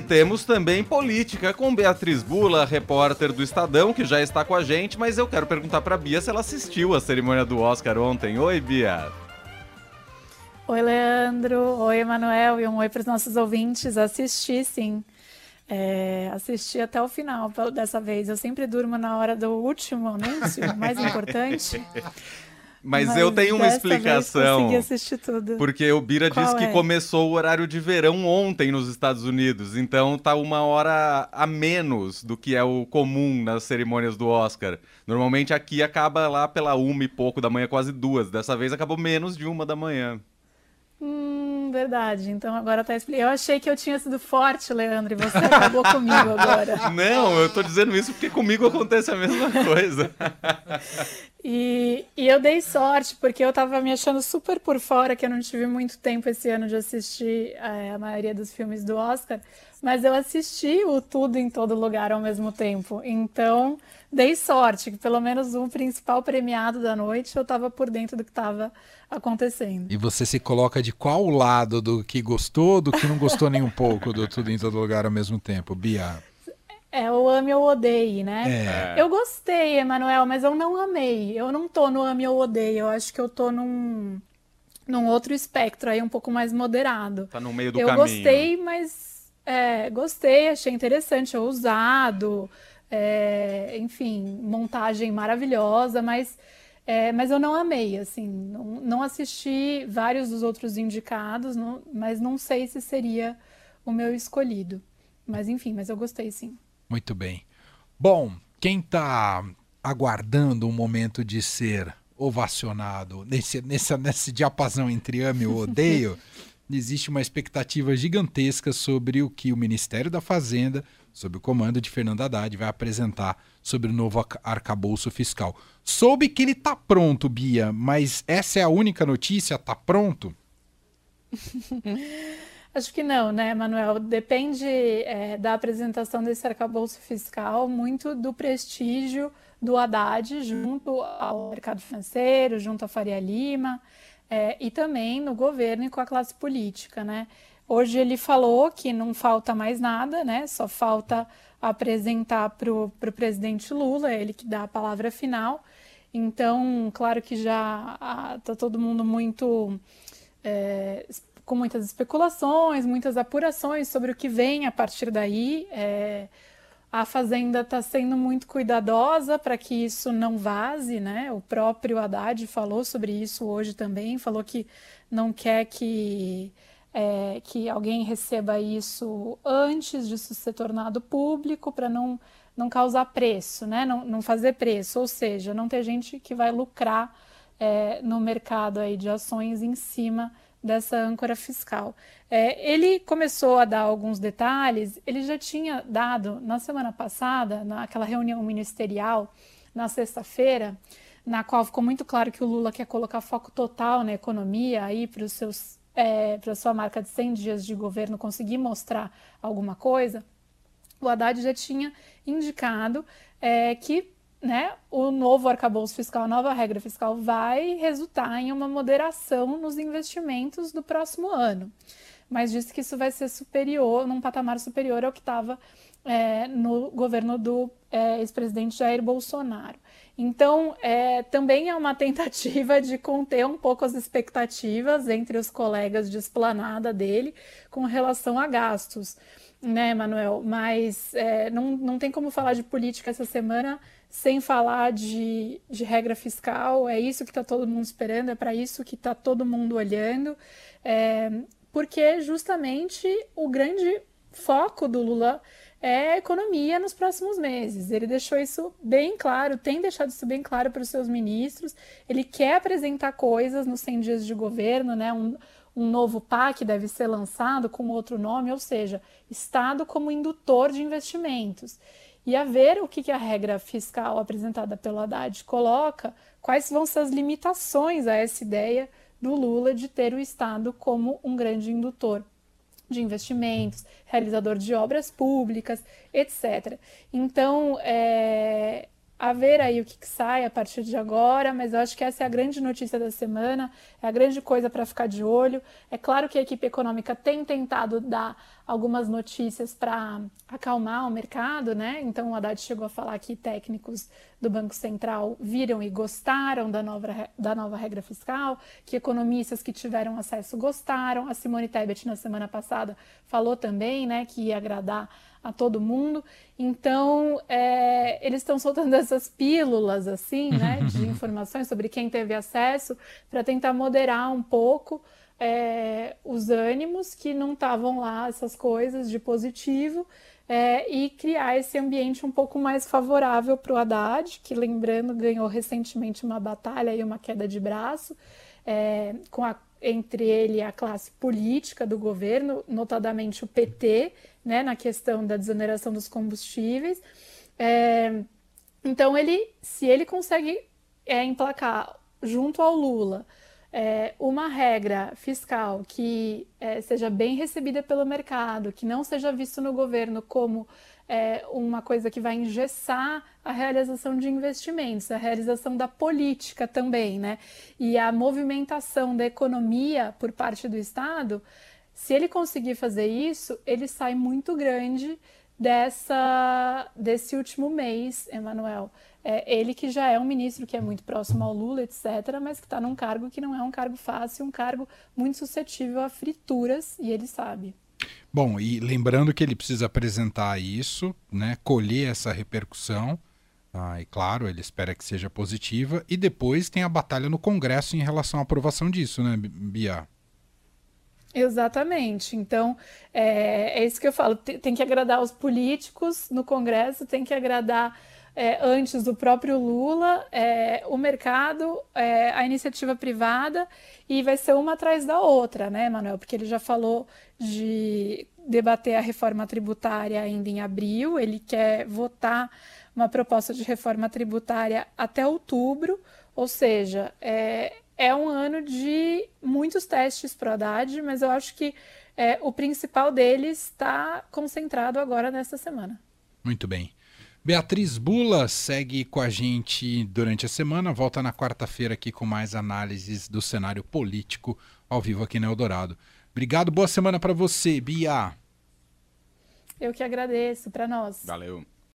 E temos também política com Beatriz Bula, repórter do Estadão, que já está com a gente, mas eu quero perguntar para Bia se ela assistiu a cerimônia do Oscar ontem. Oi, Bia. Oi, Leandro. Oi, Emanuel. E um oi para os nossos ouvintes. Assisti, sim. É, assisti até o final dessa vez. Eu sempre durmo na hora do último anúncio, mais importante. Mas, Mas, eu tenho uma explicação. assistir tudo. Porque o Bira Qual disse é? que começou o horário de verão ontem nos Estados Unidos. Então tá uma hora a menos do que é o comum nas cerimônias do Oscar. Normalmente aqui acaba lá pela uma e pouco da manhã, quase duas. Dessa vez acabou menos de uma da manhã. Hum, verdade. Então agora tá explicando. Eu achei que eu tinha sido forte, Leandro, e você acabou comigo agora. Não, eu tô dizendo isso porque comigo acontece a mesma coisa. E, e eu dei sorte, porque eu tava me achando super por fora, que eu não tive muito tempo esse ano de assistir é, a maioria dos filmes do Oscar, mas eu assisti o Tudo em Todo Lugar ao mesmo tempo. Então, dei sorte, que pelo menos o principal premiado da noite eu tava por dentro do que tava acontecendo. E você se coloca de qual lado do que gostou, do que não gostou nem um pouco do Tudo em Todo Lugar ao mesmo tempo, Bia? É o ame ou odeie, né? É. Eu gostei, Emanuel, mas eu não amei. Eu não tô no ame ou odeie. Eu acho que eu tô num, num outro espectro aí, um pouco mais moderado. Tá no meio do eu caminho. Eu gostei, mas é, gostei, achei interessante, ousado. É, enfim, montagem maravilhosa, mas é, mas eu não amei, assim, não, não, assisti vários dos outros indicados, não, mas não sei se seria o meu escolhido. Mas enfim, mas eu gostei sim. Muito bem. Bom, quem está aguardando um momento de ser ovacionado nesse, nesse, nesse diapasão entre ame e odeio, existe uma expectativa gigantesca sobre o que o Ministério da Fazenda, sob o comando de Fernando Haddad, vai apresentar sobre o novo arcabouço fiscal. Soube que ele está pronto, Bia, mas essa é a única notícia? Está pronto? Acho que não, né, Manuel? Depende é, da apresentação desse arcabouço fiscal, muito do prestígio do Haddad junto ao mercado financeiro, junto à Faria Lima é, e também no governo e com a classe política, né? Hoje ele falou que não falta mais nada, né? Só falta apresentar para o presidente Lula, ele que dá a palavra final. Então, claro que já está todo mundo muito é, com muitas especulações, muitas apurações sobre o que vem a partir daí. É, a Fazenda está sendo muito cuidadosa para que isso não vaze, né? O próprio Haddad falou sobre isso hoje também, falou que não quer que, é, que alguém receba isso antes disso ser tornado público, para não, não causar preço, né? Não, não fazer preço, ou seja, não ter gente que vai lucrar é, no mercado aí de ações em cima dessa âncora fiscal. É, ele começou a dar alguns detalhes, ele já tinha dado na semana passada, naquela reunião ministerial, na sexta-feira, na qual ficou muito claro que o Lula quer colocar foco total na economia para os seus é, para sua marca de 100 dias de governo conseguir mostrar alguma coisa, o Haddad já tinha indicado é, que né, o novo arcabouço fiscal, a nova regra fiscal vai resultar em uma moderação nos investimentos do próximo ano. Mas disse que isso vai ser superior, num patamar superior ao que estava é, no governo do é, ex-presidente Jair Bolsonaro. Então, é, também é uma tentativa de conter um pouco as expectativas entre os colegas de esplanada dele com relação a gastos, né, Manuel? Mas é, não, não tem como falar de política essa semana sem falar de, de regra fiscal. É isso que está todo mundo esperando, é para isso que está todo mundo olhando, é, porque justamente o grande foco do Lula é economia nos próximos meses. Ele deixou isso bem claro, tem deixado isso bem claro para os seus ministros. Ele quer apresentar coisas nos 100 dias de governo, né? Um, um novo PAC deve ser lançado com outro nome, ou seja, Estado como indutor de investimentos e a ver o que, que a regra fiscal apresentada pelo Haddad coloca, quais vão ser as limitações a essa ideia do Lula de ter o Estado como um grande indutor de investimentos, realizador de obras públicas, etc. Então, é, a ver aí o que, que, sai a partir de agora, mas eu acho que essa é a grande notícia da semana, é a grande coisa para ficar de olho. É claro que a equipe econômica tem tentado dar algumas notícias para acalmar o mercado, né? Então o Haddad chegou a falar que técnicos do Banco Central viram e gostaram da nova, da nova regra fiscal, que economistas que tiveram acesso gostaram. A Simone Tebet na semana passada falou também, né, que ia agradar a todo mundo. Então, é, eles estão soltando essas pílulas, assim, né, de informações sobre quem teve acesso, para tentar moderar um pouco é, os ânimos que não estavam lá, essas coisas de positivo, é, e criar esse ambiente um pouco mais favorável para o Haddad, que, lembrando, ganhou recentemente uma batalha e uma queda de braço. É, com a entre ele a classe política do governo, notadamente o PT, né, na questão da desoneração dos combustíveis. É, então, ele, se ele consegue é, emplacar junto ao Lula é, uma regra fiscal que é, seja bem recebida pelo mercado, que não seja visto no governo como é, uma coisa que vai engessar a realização de investimentos, a realização da política também, né? E a movimentação da economia por parte do Estado, se ele conseguir fazer isso, ele sai muito grande dessa desse último mês, Emanuel. É, ele que já é um ministro que é muito próximo ao Lula, etc., mas que está num cargo que não é um cargo fácil, um cargo muito suscetível a frituras, e ele sabe. Bom, e lembrando que ele precisa apresentar isso, né, colher essa repercussão, ah, e claro, ele espera que seja positiva, e depois tem a batalha no Congresso em relação à aprovação disso, né, Bia? Exatamente. Então, é, é isso que eu falo. Tem, tem que agradar os políticos no Congresso, tem que agradar é, antes do próprio Lula, é, o mercado, é, a iniciativa privada, e vai ser uma atrás da outra, né, Manuel? Porque ele já falou de debater a reforma tributária ainda em abril, ele quer votar uma proposta de reforma tributária até outubro, ou seja, é, é um ano de muitos testes para o Haddad, mas eu acho que é, o principal deles está concentrado agora nesta semana. Muito bem. Beatriz Bula segue com a gente durante a semana, volta na quarta-feira aqui com mais análises do cenário político ao vivo aqui no Eldorado. Obrigado, boa semana para você, Bia. Eu que agradeço, para nós. Valeu.